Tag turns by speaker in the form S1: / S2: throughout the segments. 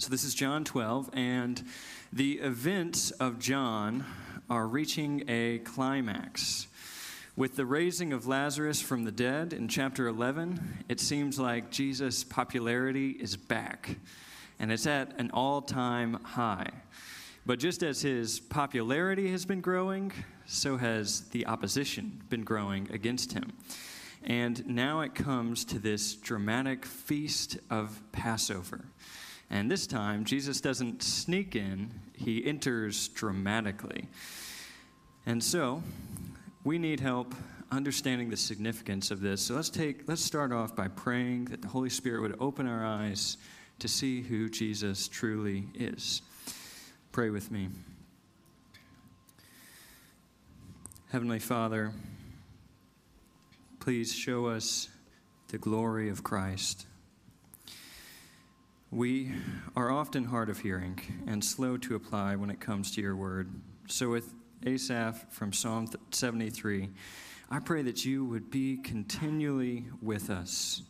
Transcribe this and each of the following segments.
S1: So, this is John 12, and the events of John are reaching a climax. With the raising of Lazarus from the dead in chapter 11, it seems like Jesus' popularity is back, and it's at an all time high. But just as his popularity has been growing, so has the opposition been growing against him. And now it comes to this dramatic feast of Passover. And this time, Jesus doesn't sneak in, he enters dramatically. And so, we need help understanding the significance of this. So let's take let's start off by praying that the Holy Spirit would open our eyes to see who Jesus truly is. Pray with me. Heavenly Father, please show us the glory of Christ. We are often hard of hearing and slow to apply when it comes to your word. So, with Asaph from Psalm 73, I pray that you would be continually with us.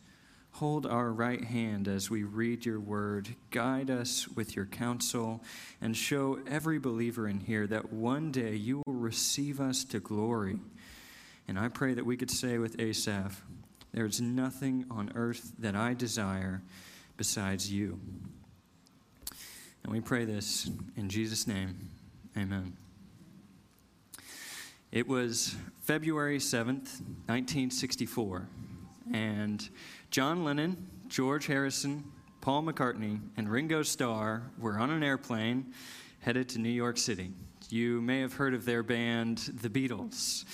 S1: Hold our right hand as we read your word. Guide us with your counsel and show every believer in here that one day you will receive us to glory. And I pray that we could say with Asaph, There is nothing on earth that I desire besides you. And we pray this in Jesus' name. Amen. It was February 7th, 1964, and John Lennon, George Harrison, Paul McCartney, and Ringo Starr were on an airplane headed to New York City. You may have heard of their band, The Beatles.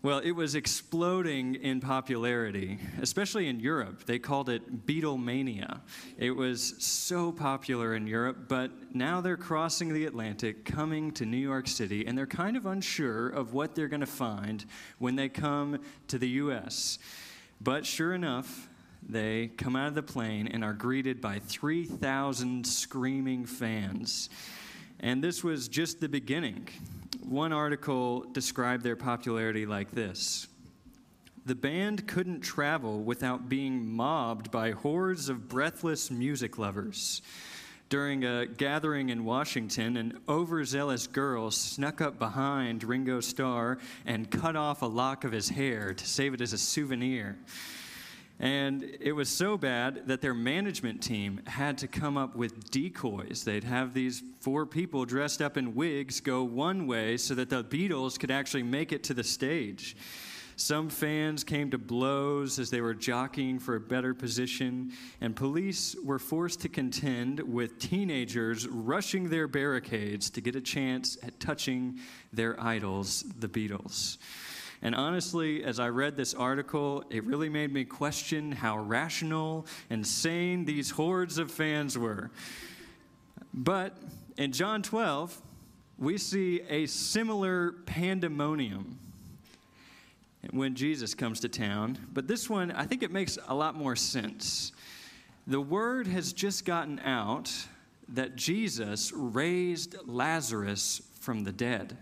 S1: Well, it was exploding in popularity, especially in Europe. They called it Beatlemania. It was so popular in Europe, but now they're crossing the Atlantic, coming to New York City, and they're kind of unsure of what they're going to find when they come to the U.S. But sure enough, they come out of the plane and are greeted by 3,000 screaming fans. And this was just the beginning. One article described their popularity like this The band couldn't travel without being mobbed by hordes of breathless music lovers. During a gathering in Washington, an overzealous girl snuck up behind Ringo Starr and cut off a lock of his hair to save it as a souvenir. And it was so bad that their management team had to come up with decoys. They'd have these four people dressed up in wigs go one way so that the Beatles could actually make it to the stage. Some fans came to blows as they were jockeying for a better position, and police were forced to contend with teenagers rushing their barricades to get a chance at touching their idols, the Beatles. And honestly, as I read this article, it really made me question how rational and sane these hordes of fans were. But in John 12, we see a similar pandemonium when Jesus comes to town. But this one, I think it makes a lot more sense. The word has just gotten out that Jesus raised Lazarus from the dead.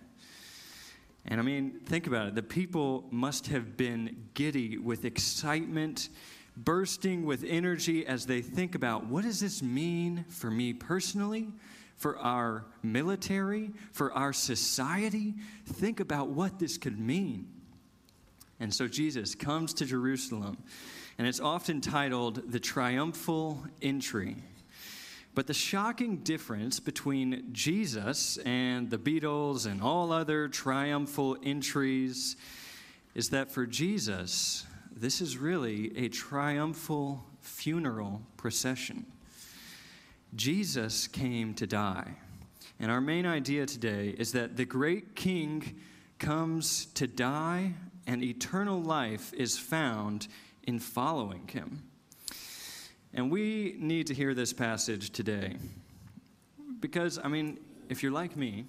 S1: And I mean, think about it. The people must have been giddy with excitement, bursting with energy as they think about what does this mean for me personally, for our military, for our society? Think about what this could mean. And so Jesus comes to Jerusalem, and it's often titled the triumphal entry. But the shocking difference between Jesus and the Beatles and all other triumphal entries is that for Jesus, this is really a triumphal funeral procession. Jesus came to die. And our main idea today is that the great king comes to die, and eternal life is found in following him. And we need to hear this passage today. Because, I mean, if you're like me,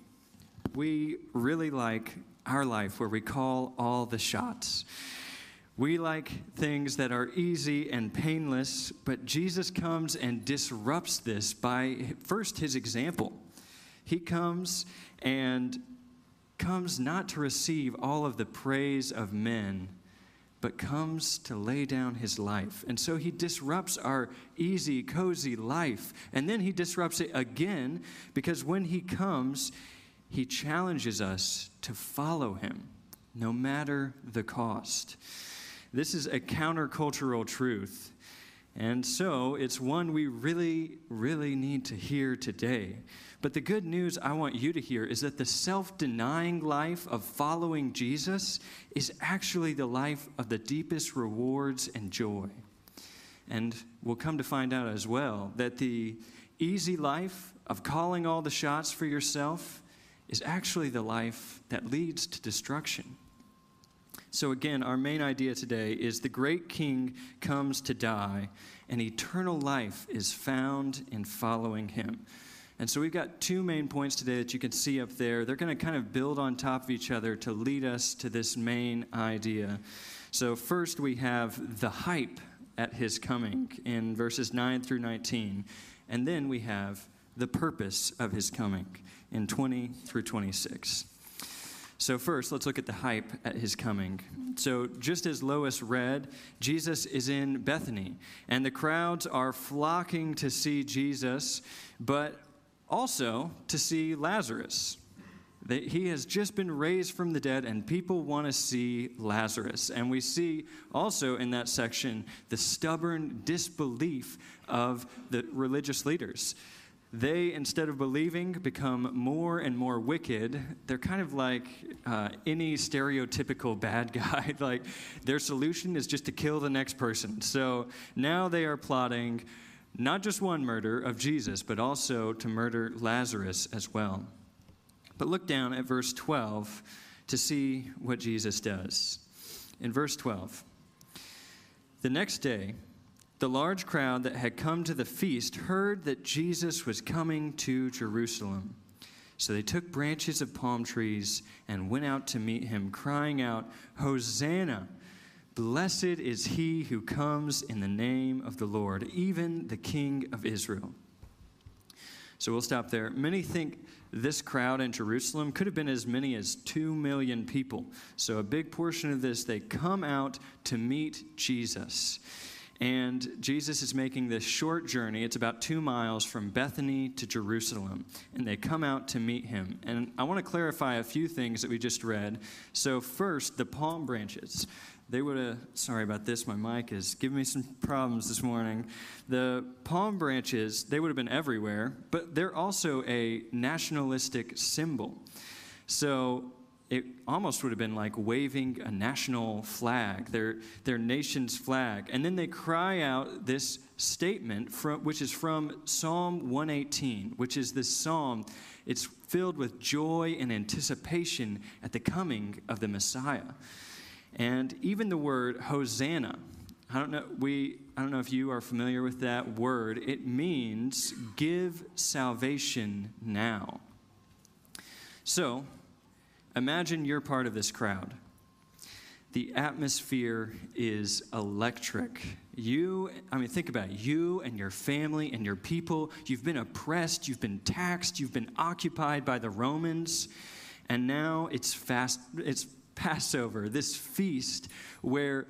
S1: we really like our life where we call all the shots. We like things that are easy and painless, but Jesus comes and disrupts this by first his example. He comes and comes not to receive all of the praise of men, but comes to lay down his life. And so he disrupts our easy, cozy life. And then he disrupts it again because when he comes, he challenges us to follow him, no matter the cost. This is a countercultural truth. And so it's one we really, really need to hear today. But the good news I want you to hear is that the self denying life of following Jesus is actually the life of the deepest rewards and joy. And we'll come to find out as well that the easy life of calling all the shots for yourself is actually the life that leads to destruction. So, again, our main idea today is the great king comes to die, and eternal life is found in following him. And so we've got two main points today that you can see up there. They're going to kind of build on top of each other to lead us to this main idea. So, first we have the hype at his coming in verses 9 through 19. And then we have the purpose of his coming in 20 through 26. So, first, let's look at the hype at his coming. So, just as Lois read, Jesus is in Bethany, and the crowds are flocking to see Jesus, but also to see Lazarus. that He has just been raised from the dead, and people want to see Lazarus. And we see also in that section the stubborn disbelief of the religious leaders. They, instead of believing, become more and more wicked. They're kind of like uh, any stereotypical bad guy. like their solution is just to kill the next person. So now they are plotting not just one murder of Jesus, but also to murder Lazarus as well. But look down at verse 12 to see what Jesus does. In verse 12, the next day, the large crowd that had come to the feast heard that Jesus was coming to Jerusalem. So they took branches of palm trees and went out to meet him, crying out, Hosanna! Blessed is he who comes in the name of the Lord, even the King of Israel. So we'll stop there. Many think this crowd in Jerusalem could have been as many as 2 million people. So a big portion of this, they come out to meet Jesus. And Jesus is making this short journey. It's about two miles from Bethany to Jerusalem. And they come out to meet him. And I want to clarify a few things that we just read. So, first, the palm branches they would have, sorry about this, my mic is giving me some problems this morning. The palm branches, they would have been everywhere, but they're also a nationalistic symbol. So it almost would have been like waving a national flag, their, their nation's flag. And then they cry out this statement, from, which is from Psalm 118, which is this psalm. It's filled with joy and anticipation at the coming of the Messiah. And even the word Hosanna, I don't know, we, I don't know if you are familiar with that word. It means give salvation now. So, imagine you're part of this crowd. The atmosphere is electric. You, I mean, think about it. You and your family and your people, you've been oppressed, you've been taxed, you've been occupied by the Romans, and now it's fast, it's Passover, this feast where,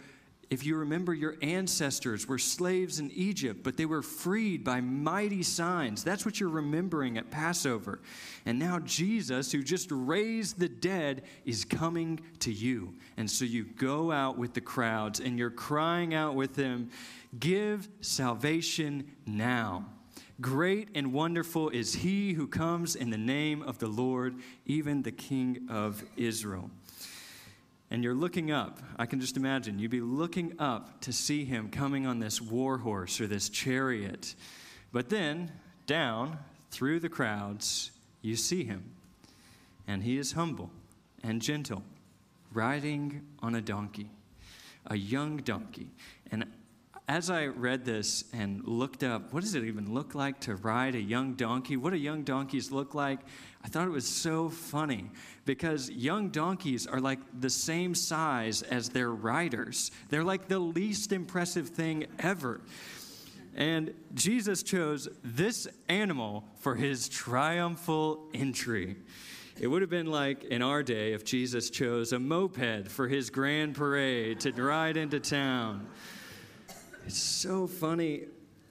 S1: if you remember, your ancestors were slaves in Egypt, but they were freed by mighty signs. That's what you're remembering at Passover. And now Jesus, who just raised the dead, is coming to you. And so you go out with the crowds and you're crying out with them, Give salvation now. Great and wonderful is he who comes in the name of the Lord, even the King of Israel and you're looking up, I can just imagine you'd be looking up to see him coming on this war horse or this chariot. But then, down through the crowds, you see him. And he is humble and gentle, riding on a donkey, a young donkey. And as I read this and looked up, what does it even look like to ride a young donkey? What do young donkeys look like? I thought it was so funny because young donkeys are like the same size as their riders. They're like the least impressive thing ever. And Jesus chose this animal for his triumphal entry. It would have been like in our day if Jesus chose a moped for his grand parade to ride into town. It's so funny.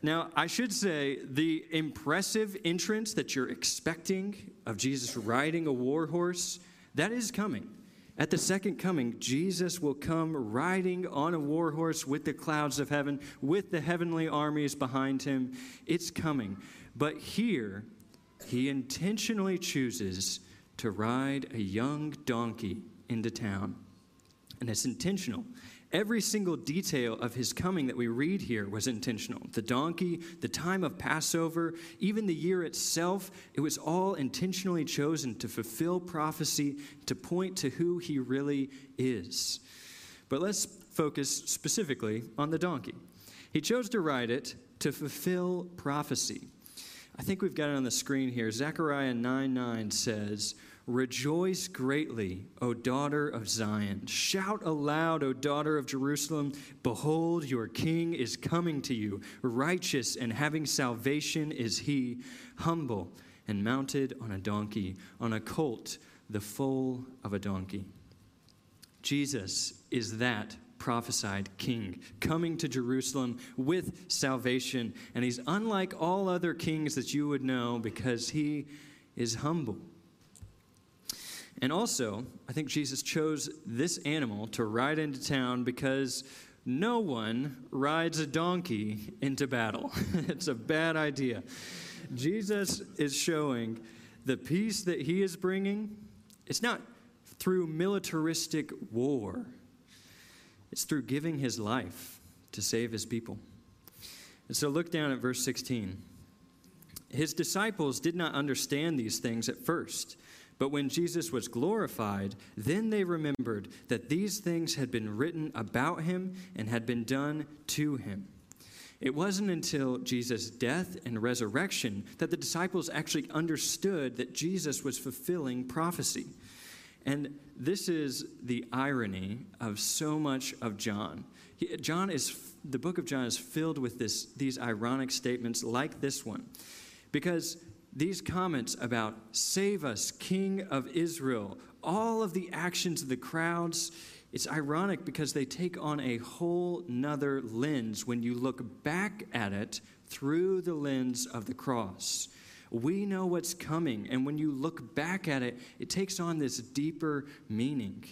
S1: Now, I should say the impressive entrance that you're expecting of Jesus riding a war horse, that is coming. At the second coming, Jesus will come riding on a war horse with the clouds of heaven, with the heavenly armies behind him. It's coming. But here, he intentionally chooses to ride a young donkey into town. And it's intentional. Every single detail of his coming that we read here was intentional. The donkey, the time of Passover, even the year itself, it was all intentionally chosen to fulfill prophecy, to point to who he really is. But let's focus specifically on the donkey. He chose to ride it to fulfill prophecy. I think we've got it on the screen here. Zechariah 9 9 says, Rejoice greatly, O daughter of Zion. Shout aloud, O daughter of Jerusalem. Behold, your king is coming to you. Righteous and having salvation is he, humble and mounted on a donkey, on a colt, the foal of a donkey. Jesus is that prophesied king, coming to Jerusalem with salvation. And he's unlike all other kings that you would know because he is humble. And also, I think Jesus chose this animal to ride into town because no one rides a donkey into battle. it's a bad idea. Jesus is showing the peace that he is bringing. It's not through militaristic war, it's through giving his life to save his people. And so look down at verse 16. His disciples did not understand these things at first. But when Jesus was glorified, then they remembered that these things had been written about him and had been done to him. It wasn't until Jesus' death and resurrection that the disciples actually understood that Jesus was fulfilling prophecy. And this is the irony of so much of John. John is the book of John is filled with this, these ironic statements like this one. Because these comments about save us, King of Israel, all of the actions of the crowds, it's ironic because they take on a whole nother lens when you look back at it through the lens of the cross. We know what's coming, and when you look back at it, it takes on this deeper meaning.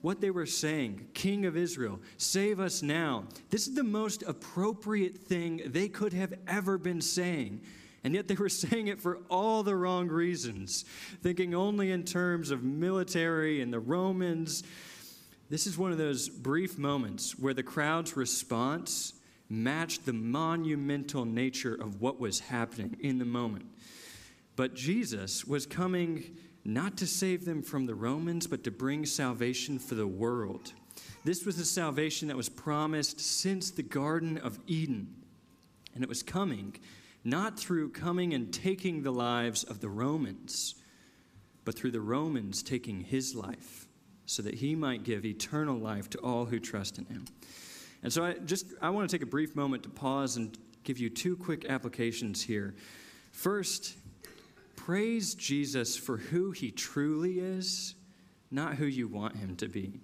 S1: What they were saying, King of Israel, save us now. This is the most appropriate thing they could have ever been saying and yet they were saying it for all the wrong reasons, thinking only in terms of military and the Romans. This is one of those brief moments where the crowd's response matched the monumental nature of what was happening in the moment. But Jesus was coming not to save them from the Romans, but to bring salvation for the world. This was the salvation that was promised since the Garden of Eden, and it was coming not through coming and taking the lives of the Romans, but through the Romans taking his life so that he might give eternal life to all who trust in him. And so I just I want to take a brief moment to pause and give you two quick applications here. First, praise Jesus for who he truly is, not who you want him to be.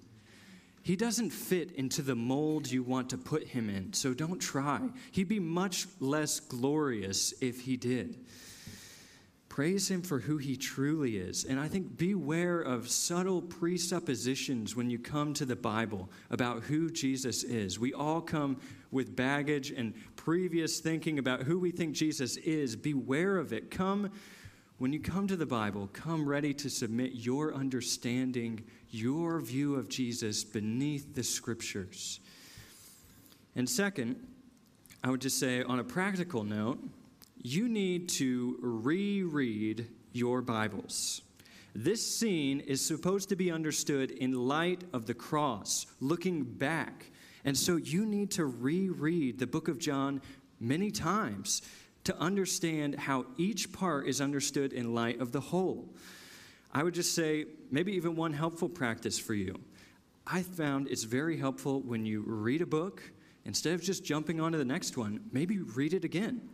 S1: He doesn't fit into the mold you want to put him in, so don't try. He'd be much less glorious if he did. Praise him for who he truly is. And I think beware of subtle presuppositions when you come to the Bible about who Jesus is. We all come with baggage and previous thinking about who we think Jesus is. Beware of it. Come, when you come to the Bible, come ready to submit your understanding, your view of Jesus beneath the scriptures. And second, I would just say on a practical note, you need to reread your Bibles. This scene is supposed to be understood in light of the cross, looking back. And so you need to reread the book of John many times to understand how each part is understood in light of the whole. I would just say, maybe even one helpful practice for you. I found it's very helpful when you read a book, instead of just jumping on to the next one, maybe read it again.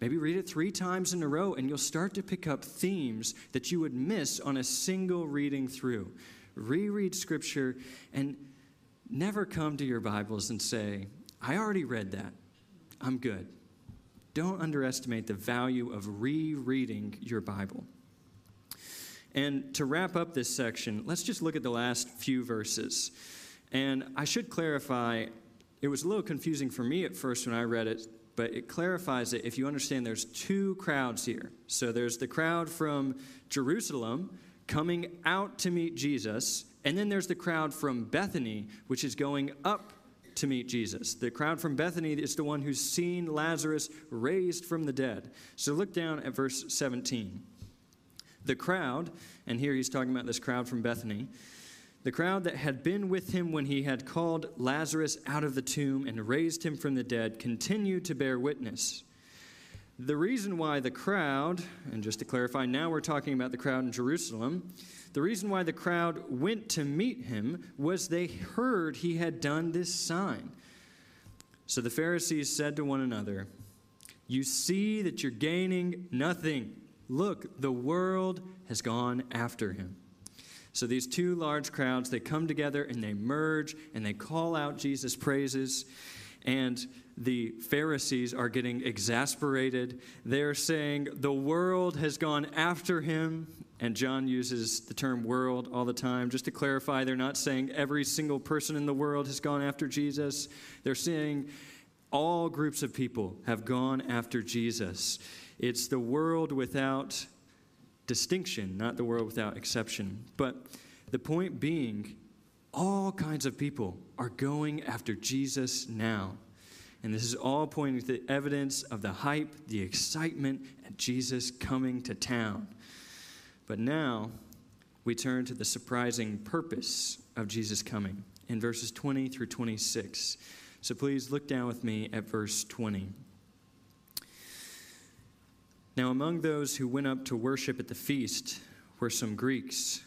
S1: Maybe read it three times in a row, and you'll start to pick up themes that you would miss on a single reading through. Reread Scripture and never come to your Bibles and say, I already read that. I'm good. Don't underestimate the value of rereading your Bible. And to wrap up this section, let's just look at the last few verses. And I should clarify, it was a little confusing for me at first when I read it, but it clarifies it if you understand there's two crowds here. So there's the crowd from Jerusalem coming out to meet Jesus, and then there's the crowd from Bethany, which is going up to meet Jesus. The crowd from Bethany is the one who's seen Lazarus raised from the dead. So look down at verse 17. The crowd, and here he's talking about this crowd from Bethany, the crowd that had been with him when he had called Lazarus out of the tomb and raised him from the dead continued to bear witness. The reason why the crowd, and just to clarify, now we're talking about the crowd in Jerusalem, the reason why the crowd went to meet him was they heard he had done this sign. So the Pharisees said to one another, You see that you're gaining nothing. Look, the world has gone after him. So these two large crowds, they come together and they merge and they call out Jesus' praises. And the Pharisees are getting exasperated. They're saying, The world has gone after him. And John uses the term world all the time. Just to clarify, they're not saying every single person in the world has gone after Jesus. They're saying all groups of people have gone after Jesus. It's the world without distinction, not the world without exception. But the point being, all kinds of people are going after Jesus now. And this is all pointing to the evidence of the hype, the excitement at Jesus coming to town. But now we turn to the surprising purpose of Jesus coming in verses 20 through 26. So please look down with me at verse 20. Now, among those who went up to worship at the feast were some Greeks.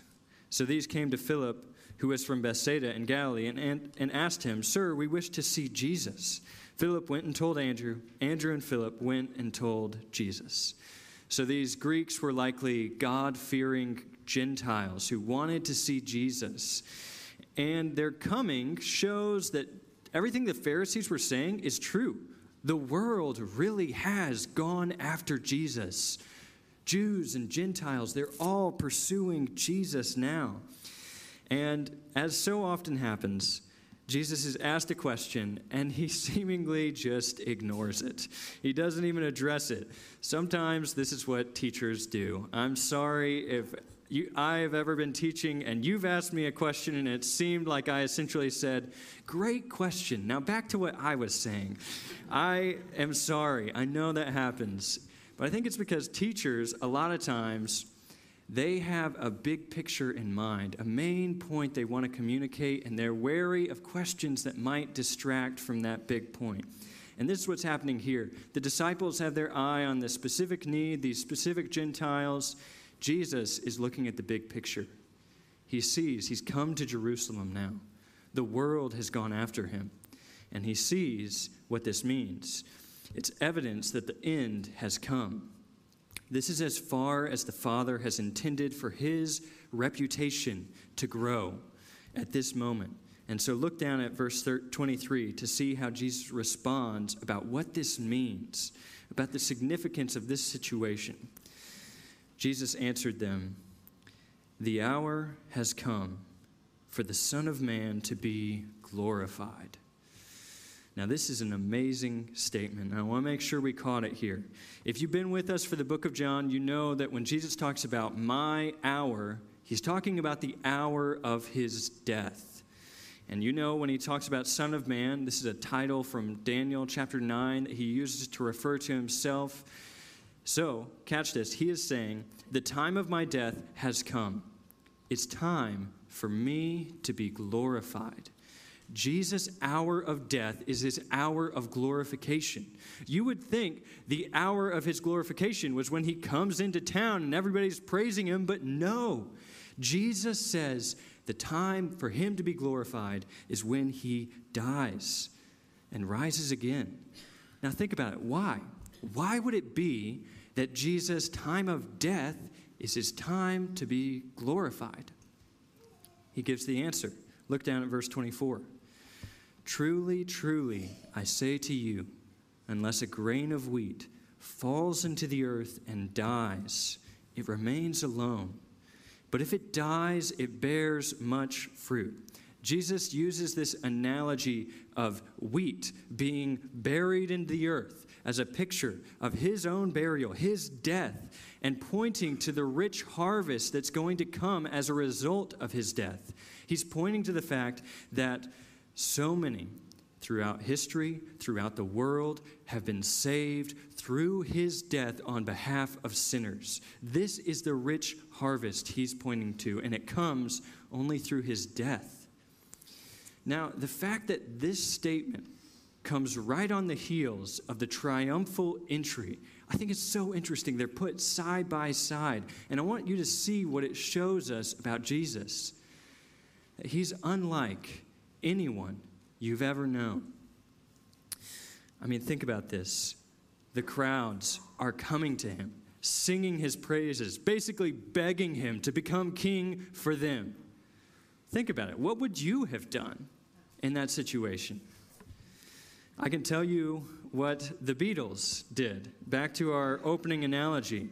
S1: So these came to Philip, who was from Bethsaida in Galilee, and, and, and asked him, Sir, we wish to see Jesus. Philip went and told Andrew. Andrew and Philip went and told Jesus. So these Greeks were likely God fearing Gentiles who wanted to see Jesus. And their coming shows that everything the Pharisees were saying is true. The world really has gone after Jesus. Jews and Gentiles, they're all pursuing Jesus now. And as so often happens, Jesus is asked a question and he seemingly just ignores it. He doesn't even address it. Sometimes this is what teachers do. I'm sorry if you, I have ever been teaching and you've asked me a question and it seemed like I essentially said, Great question. Now back to what I was saying. I am sorry. I know that happens. But I think it's because teachers, a lot of times, they have a big picture in mind, a main point they want to communicate, and they're wary of questions that might distract from that big point. And this is what's happening here. The disciples have their eye on this specific need, these specific Gentiles. Jesus is looking at the big picture. He sees he's come to Jerusalem now. The world has gone after him, and he sees what this means. It's evidence that the end has come. This is as far as the Father has intended for his reputation to grow at this moment. And so look down at verse 23 to see how Jesus responds about what this means, about the significance of this situation. Jesus answered them, The hour has come for the Son of Man to be glorified. Now, this is an amazing statement. I want to make sure we caught it here. If you've been with us for the book of John, you know that when Jesus talks about my hour, he's talking about the hour of his death. And you know, when he talks about Son of Man, this is a title from Daniel chapter 9 that he uses to refer to himself. So, catch this. He is saying, The time of my death has come. It's time for me to be glorified. Jesus' hour of death is his hour of glorification. You would think the hour of his glorification was when he comes into town and everybody's praising him, but no. Jesus says the time for him to be glorified is when he dies and rises again. Now, think about it. Why? why would it be that Jesus' time of death is his time to be glorified? He gives the answer. Look down at verse 24. Truly, truly, I say to you, unless a grain of wheat falls into the earth and dies, it remains alone. But if it dies, it bears much fruit. Jesus uses this analogy of wheat being buried in the earth as a picture of his own burial, his death, and pointing to the rich harvest that's going to come as a result of his death. He's pointing to the fact that so many throughout history, throughout the world, have been saved through his death on behalf of sinners. This is the rich harvest he's pointing to, and it comes only through his death. Now, the fact that this statement comes right on the heels of the triumphal entry, I think it's so interesting. They're put side by side, and I want you to see what it shows us about Jesus. That He's unlike anyone you've ever known. I mean, think about this. The crowds are coming to him, singing his praises, basically begging him to become king for them. Think about it. What would you have done in that situation? I can tell you what the Beatles did. Back to our opening analogy.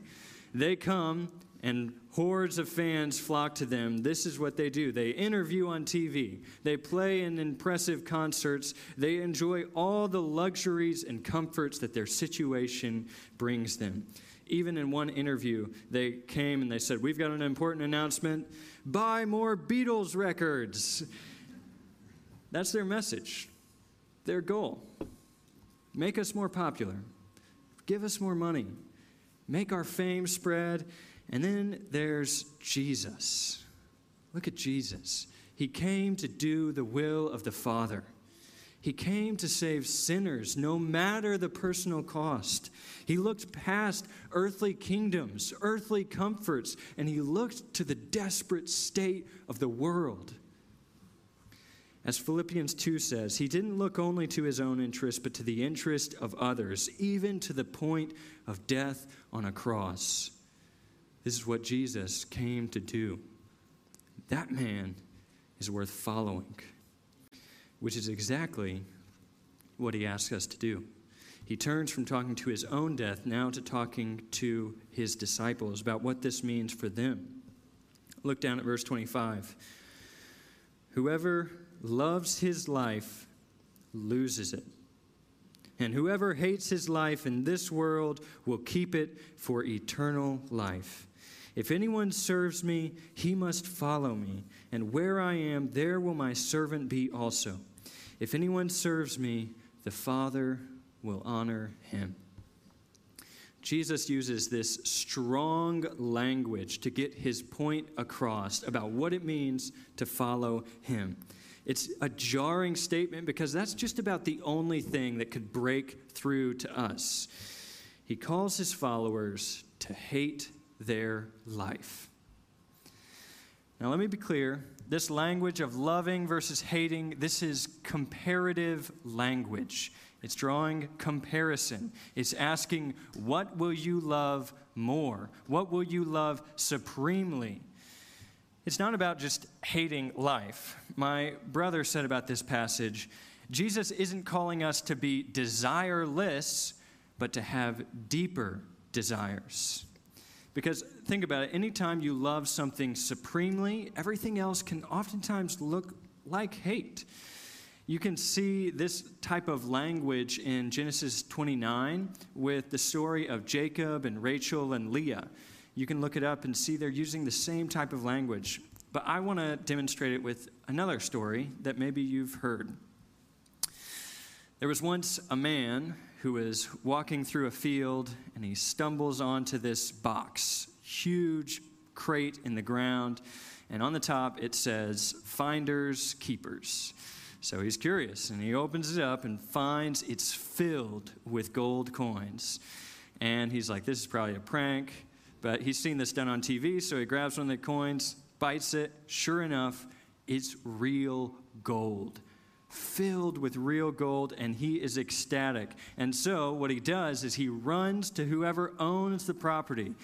S1: They come and hordes of fans flock to them. This is what they do they interview on TV, they play in impressive concerts, they enjoy all the luxuries and comforts that their situation brings them. Even in one interview, they came and they said, We've got an important announcement buy more Beatles records. That's their message, their goal. Make us more popular, give us more money, make our fame spread and then there's Jesus. Look at Jesus. He came to do the will of the Father. He came to save sinners, no matter the personal cost. He looked past earthly kingdoms, earthly comforts, and he looked to the desperate state of the world. As Philippians 2 says, he didn't look only to his own interest, but to the interest of others, even to the point of death on a cross. This is what Jesus came to do. That man is worth following, which is exactly what he asks us to do. He turns from talking to his own death now to talking to his disciples about what this means for them. Look down at verse 25. Whoever loves his life loses it. And whoever hates his life in this world will keep it for eternal life. If anyone serves me, he must follow me, and where I am, there will my servant be also. If anyone serves me, the Father will honor him. Jesus uses this strong language to get his point across about what it means to follow him. It's a jarring statement because that's just about the only thing that could break through to us. He calls his followers to hate their life. Now, let me be clear this language of loving versus hating, this is comparative language. It's drawing comparison. It's asking, what will you love more? What will you love supremely? It's not about just hating life. My brother said about this passage Jesus isn't calling us to be desireless, but to have deeper desires. Because think about it anytime you love something supremely, everything else can oftentimes look like hate. You can see this type of language in Genesis 29 with the story of Jacob and Rachel and Leah. You can look it up and see they're using the same type of language. But I want to demonstrate it with another story that maybe you've heard. There was once a man who is walking through a field and he stumbles onto this box, huge crate in the ground, and on the top it says, Finders, Keepers. So he's curious and he opens it up and finds it's filled with gold coins. And he's like, This is probably a prank, but he's seen this done on TV, so he grabs one of the coins, bites it. Sure enough, it's real gold filled with real gold, and he is ecstatic. And so, what he does is he runs to whoever owns the property.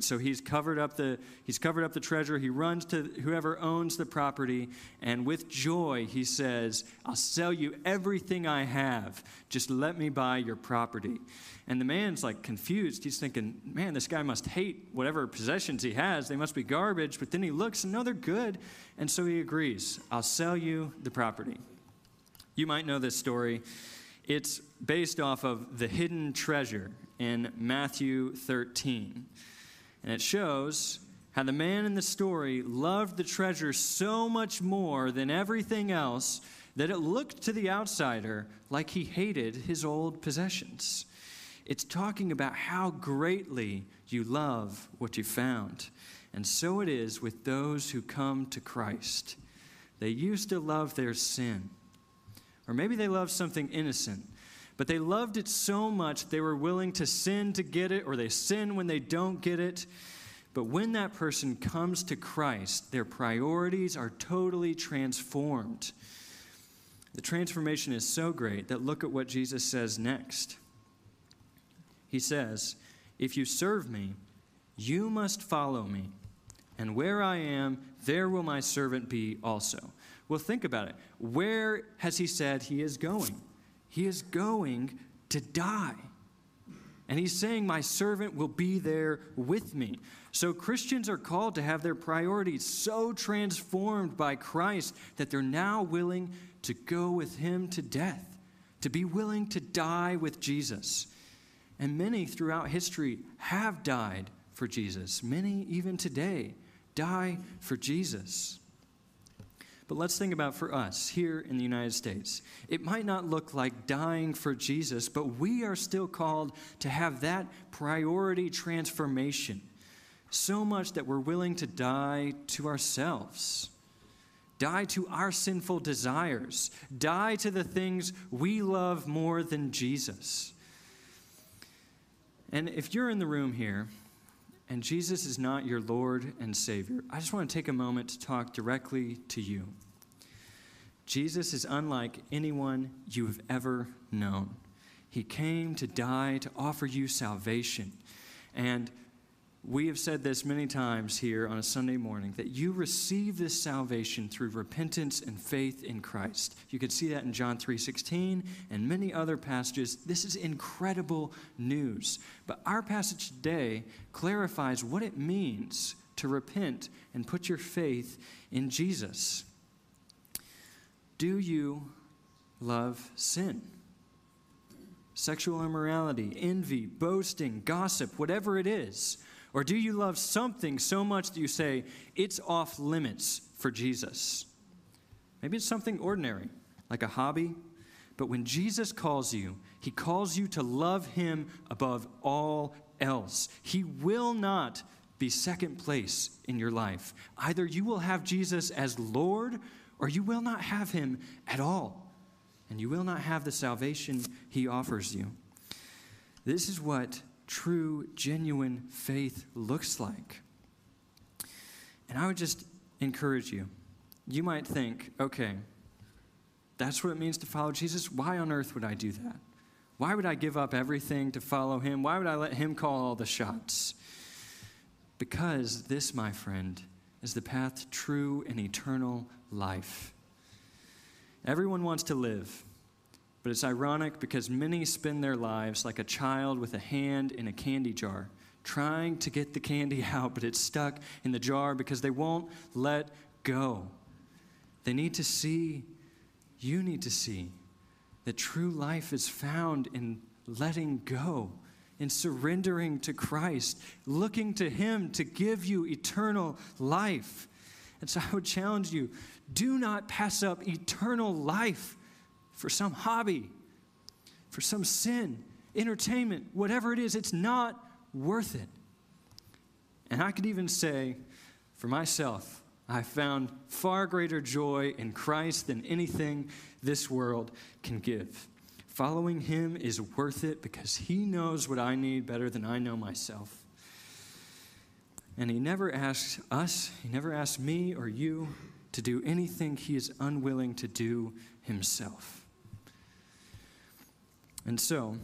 S1: So he's covered up the he's covered up the treasure. He runs to whoever owns the property, and with joy he says, "I'll sell you everything I have. Just let me buy your property." And the man's like confused. He's thinking, "Man, this guy must hate whatever possessions he has. They must be garbage." But then he looks, and no, they're good. And so he agrees, "I'll sell you the property." You might know this story. It's based off of the hidden treasure in Matthew 13. And it shows how the man in the story loved the treasure so much more than everything else that it looked to the outsider like he hated his old possessions. It's talking about how greatly you love what you found. And so it is with those who come to Christ. They used to love their sin or maybe they loved something innocent, but they loved it so much they were willing to sin to get it, or they sin when they don't get it. But when that person comes to Christ, their priorities are totally transformed. The transformation is so great that look at what Jesus says next. He says, If you serve me, you must follow me, and where I am, there will my servant be also. Well, think about it. Where has he said he is going? He is going to die. And he's saying, My servant will be there with me. So Christians are called to have their priorities so transformed by Christ that they're now willing to go with him to death, to be willing to die with Jesus. And many throughout history have died for Jesus. Many, even today, die for Jesus. But let's think about for us here in the United States. It might not look like dying for Jesus, but we are still called to have that priority transformation so much that we're willing to die to ourselves, die to our sinful desires, die to the things we love more than Jesus. And if you're in the room here and Jesus is not your Lord and Savior, I just want to take a moment to talk directly to you. Jesus is unlike anyone you have ever known. He came to die to offer you salvation. And we have said this many times here on a Sunday morning that you receive this salvation through repentance and faith in Christ. You can see that in John 3:16 and many other passages. This is incredible news. But our passage today clarifies what it means to repent and put your faith in Jesus. Do you love sin? Sexual immorality, envy, boasting, gossip, whatever it is. Or do you love something so much that you say, it's off limits for Jesus? Maybe it's something ordinary, like a hobby. But when Jesus calls you, he calls you to love him above all else. He will not be second place in your life. Either you will have Jesus as Lord or you will not have him at all, and you will not have the salvation he offers you. This is what true, genuine faith looks like. And I would just encourage you. You might think, okay, that's what it means to follow Jesus. Why on earth would I do that? Why would I give up everything to follow him? Why would I let him call all the shots? Because this, my friend, is the path to true and eternal life. Everyone wants to live, but it's ironic because many spend their lives like a child with a hand in a candy jar, trying to get the candy out, but it's stuck in the jar because they won't let go. They need to see, you need to see, that true life is found in letting go, in surrendering to Christ, looking to Him to give you eternal life. And so I would challenge you do not pass up eternal life for some hobby, for some sin, entertainment, whatever it is. It's not worth it. And I could even say, for myself, I found far greater joy in Christ than anything this world can give. Following Him is worth it because He knows what I need better than I know myself. And He never asks us, He never asks me or you to do anything he is unwilling to do himself. And so,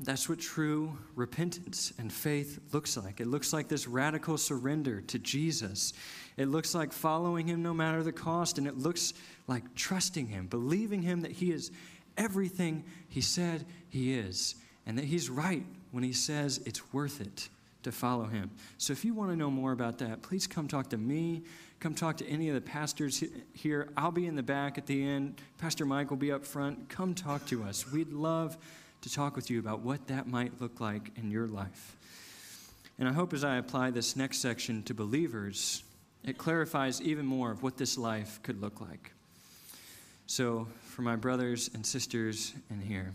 S1: that's what true repentance and faith looks like. It looks like this radical surrender to Jesus. It looks like following him no matter the cost, and it looks like trusting him, believing him that he is everything he said he is, and that he's right when he says it's worth it to follow him. So if you want to know more about that, please come talk to me. Come talk to any of the pastors here. I'll be in the back at the end. Pastor Mike will be up front. Come talk to us. We'd love to talk with you about what that might look like in your life. And I hope as I apply this next section to believers, it clarifies even more of what this life could look like. So, for my brothers and sisters in here,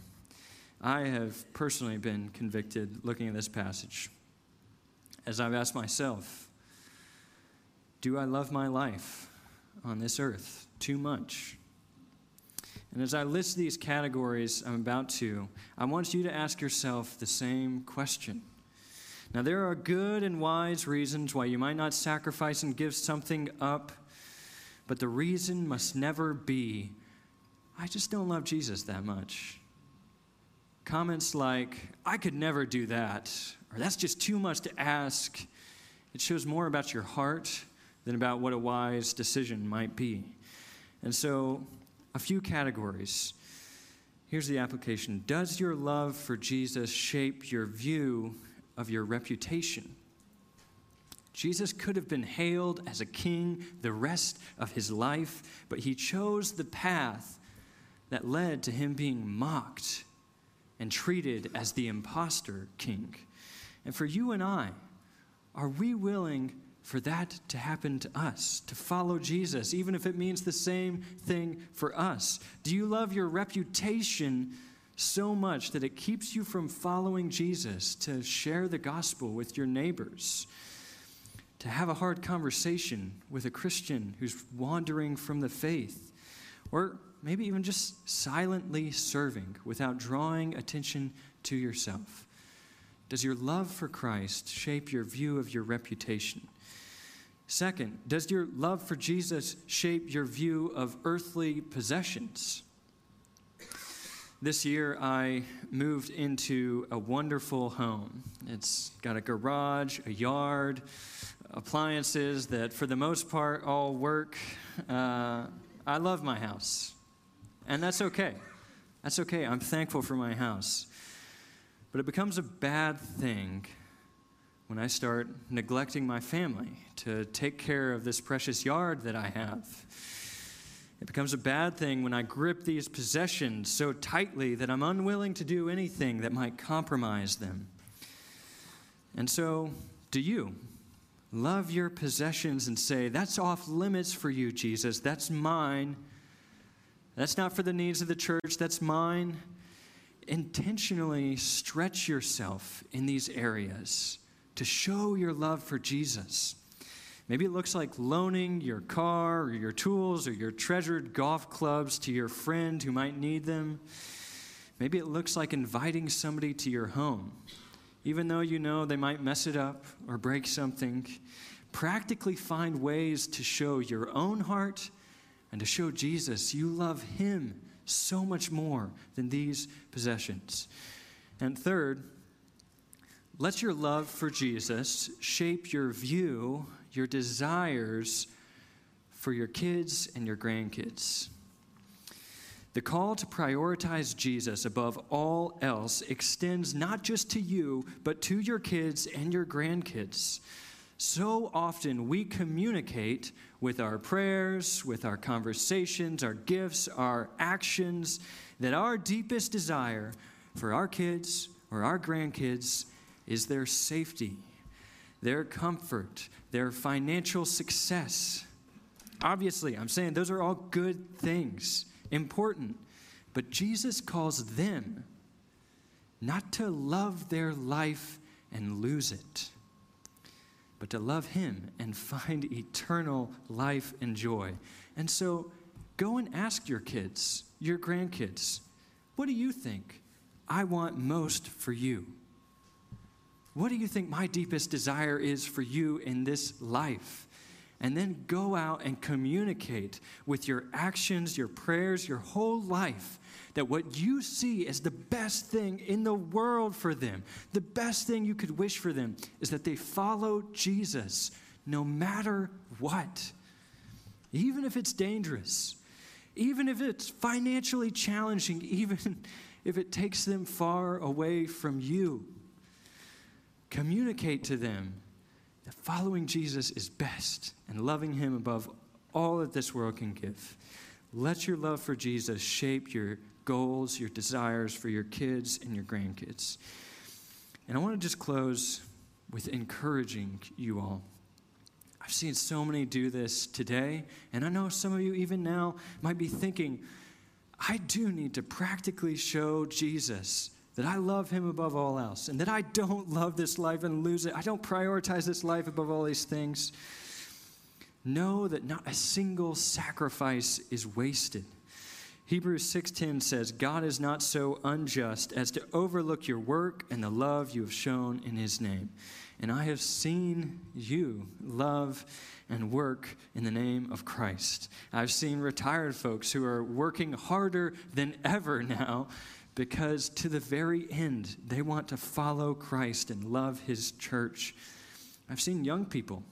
S1: I have personally been convicted looking at this passage as I've asked myself, do I love my life on this earth too much? And as I list these categories I'm about to, I want you to ask yourself the same question. Now, there are good and wise reasons why you might not sacrifice and give something up, but the reason must never be, I just don't love Jesus that much. Comments like, I could never do that, or that's just too much to ask, it shows more about your heart than about what a wise decision might be. And so, a few categories. Here's the application Does your love for Jesus shape your view of your reputation? Jesus could have been hailed as a king the rest of his life, but he chose the path that led to him being mocked and treated as the impostor king. And for you and I, are we willing for that to happen to us, to follow Jesus, even if it means the same thing for us? Do you love your reputation so much that it keeps you from following Jesus, to share the gospel with your neighbors, to have a hard conversation with a Christian who's wandering from the faith, or maybe even just silently serving without drawing attention to yourself? Does your love for Christ shape your view of your reputation? Second, does your love for Jesus shape your view of earthly possessions? This year, I moved into a wonderful home. It's got a garage, a yard, appliances that, for the most part, all work. Uh, I love my house, and that's okay. That's okay. I'm thankful for my house. But it becomes a bad thing when I start neglecting my family to take care of this precious yard that I have. It becomes a bad thing when I grip these possessions so tightly that I'm unwilling to do anything that might compromise them. And so, do you love your possessions and say, That's off limits for you, Jesus. That's mine. That's not for the needs of the church. That's mine intentionally stretch yourself in these areas to show your love for Jesus. Maybe it looks like loaning your car or your tools or your treasured golf clubs to your friend who might need them. Maybe it looks like inviting somebody to your home, even though you know they might mess it up or break something. Practically find ways to show your own heart and to show Jesus you love Him so much more than these possessions. And third, let your love for Jesus shape your view, your desires for your kids and your grandkids. The call to prioritize Jesus above all else extends not just to you, but to your kids and your grandkids. So often we communicate with our prayers, with our conversations, our gifts, our actions, that our deepest desire for our kids or our grandkids is their safety, their comfort, their financial success. Obviously, I'm saying those are all good things, important, but Jesus calls them not to love their life and lose it but to love Him and find eternal life and joy. And so go and ask your kids, your grandkids, what do you think I want most for you? What do you think my deepest desire is for you in this life? and then go out and communicate with your actions, your prayers, your whole life that what you see is the best thing in the world for them, the best thing you could wish for them, is that they follow Jesus no matter what. Even if it's dangerous, even if it's financially challenging, even if it takes them far away from you. Communicate to them that following Jesus is best and loving Him above all that this world can give. Let your love for Jesus shape your goals, your desires for your kids and your grandkids. And I want to just close with encouraging you all. I've seen so many do this today, and I know some of you, even now, might be thinking, I do need to practically show Jesus that I love him above all else and that I don't love this life and lose it. I don't prioritize this life above all these things. Know that not a single sacrifice is wasted. Hebrews 6:10 says, "God is not so unjust as to overlook your work and the love you have shown in his name. And I have seen you love and work in the name of Christ. I've seen retired folks who are working harder than ever now because to the very end they want to follow Christ and love his church. I've seen young people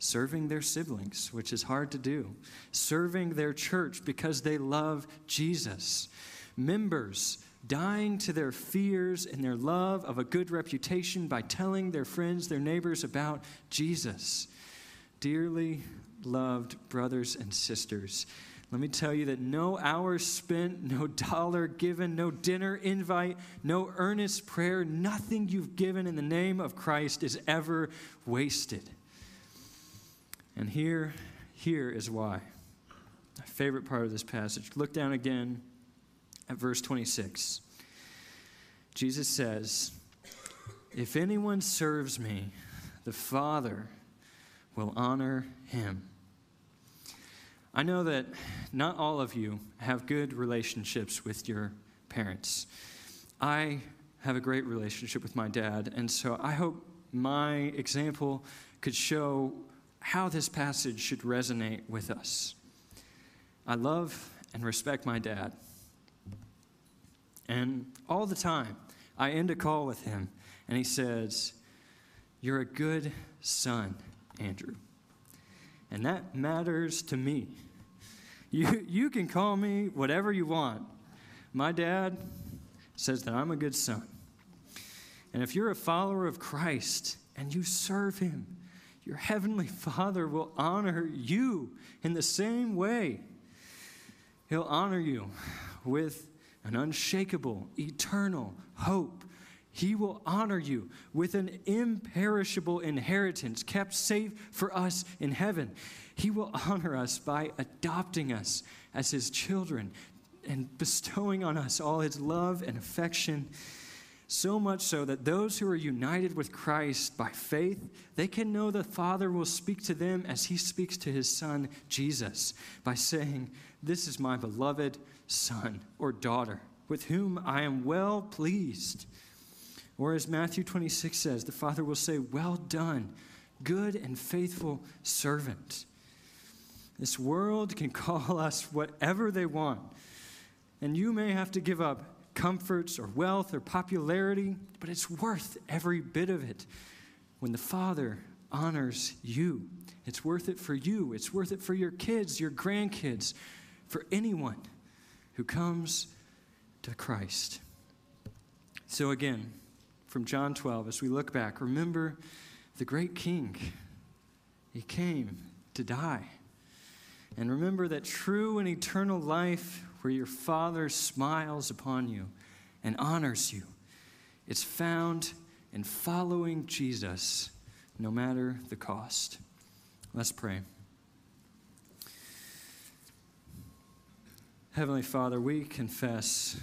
S1: serving their siblings, which is hard to do, serving their church because they love Jesus, members dying to their fears and their love of a good reputation by telling their friends, their neighbors about Jesus. Dearly loved brothers and sisters, let me tell you that no hour spent, no dollar given, no dinner invite, no earnest prayer, nothing you've given in the name of Christ is ever wasted. And here, here is why. My favorite part of this passage. Look down again at verse 26. Jesus says, If anyone serves me, the Father will honor him. I know that not all of you have good relationships with your parents. I have a great relationship with my dad, and so I hope my example could show how this passage should resonate with us. I love and respect my dad. And all the time, I end a call with him, and he says, You're a good son, Andrew. And that matters to me. You, you can call me whatever you want. My dad says that I'm a good son. And if you're a follower of Christ and you serve him, your heavenly Father will honor you in the same way. He'll honor you with an unshakable, eternal hope. He will honor you with an imperishable inheritance kept safe for us in heaven. He will honor us by adopting us as His children and bestowing on us all His love and affection so much so that those who are united with Christ by faith, they can know the Father will speak to them as he speaks to his son Jesus by saying, "This is my beloved son or daughter, with whom I am well pleased." Or as Matthew 26 says, the Father will say, "Well done, good and faithful servant." This world can call us whatever they want. And you may have to give up comforts or wealth or popularity, but it's worth every bit of it when the Father honors you. It's worth it for you, it's worth it for your kids, your grandkids, for anyone who comes to Christ. So, again, from John 12, as we look back, remember the great king. He came to die. And remember that true and eternal life where your Father smiles upon you and honors you. It's found in following Jesus no matter the cost. Let's pray. Heavenly Father, we confess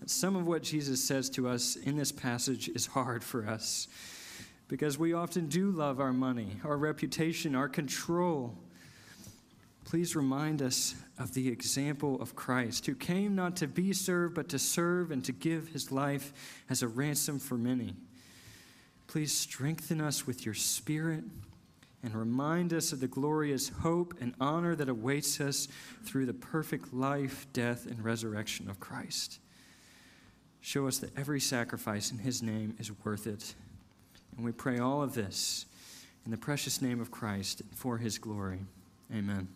S1: that some of what Jesus says to us in this passage is hard for us because we often do love our money, our reputation, our control please remind us of the example of Christ, who came not to be served, but to serve and to give his life as a ransom for many. Please strengthen us with your spirit and remind us of the glorious hope and honor that awaits us through the perfect life, death, and resurrection of Christ. Show us that every sacrifice in His name is worth it. And we pray all of this in the precious name of Christ for His glory. Amen.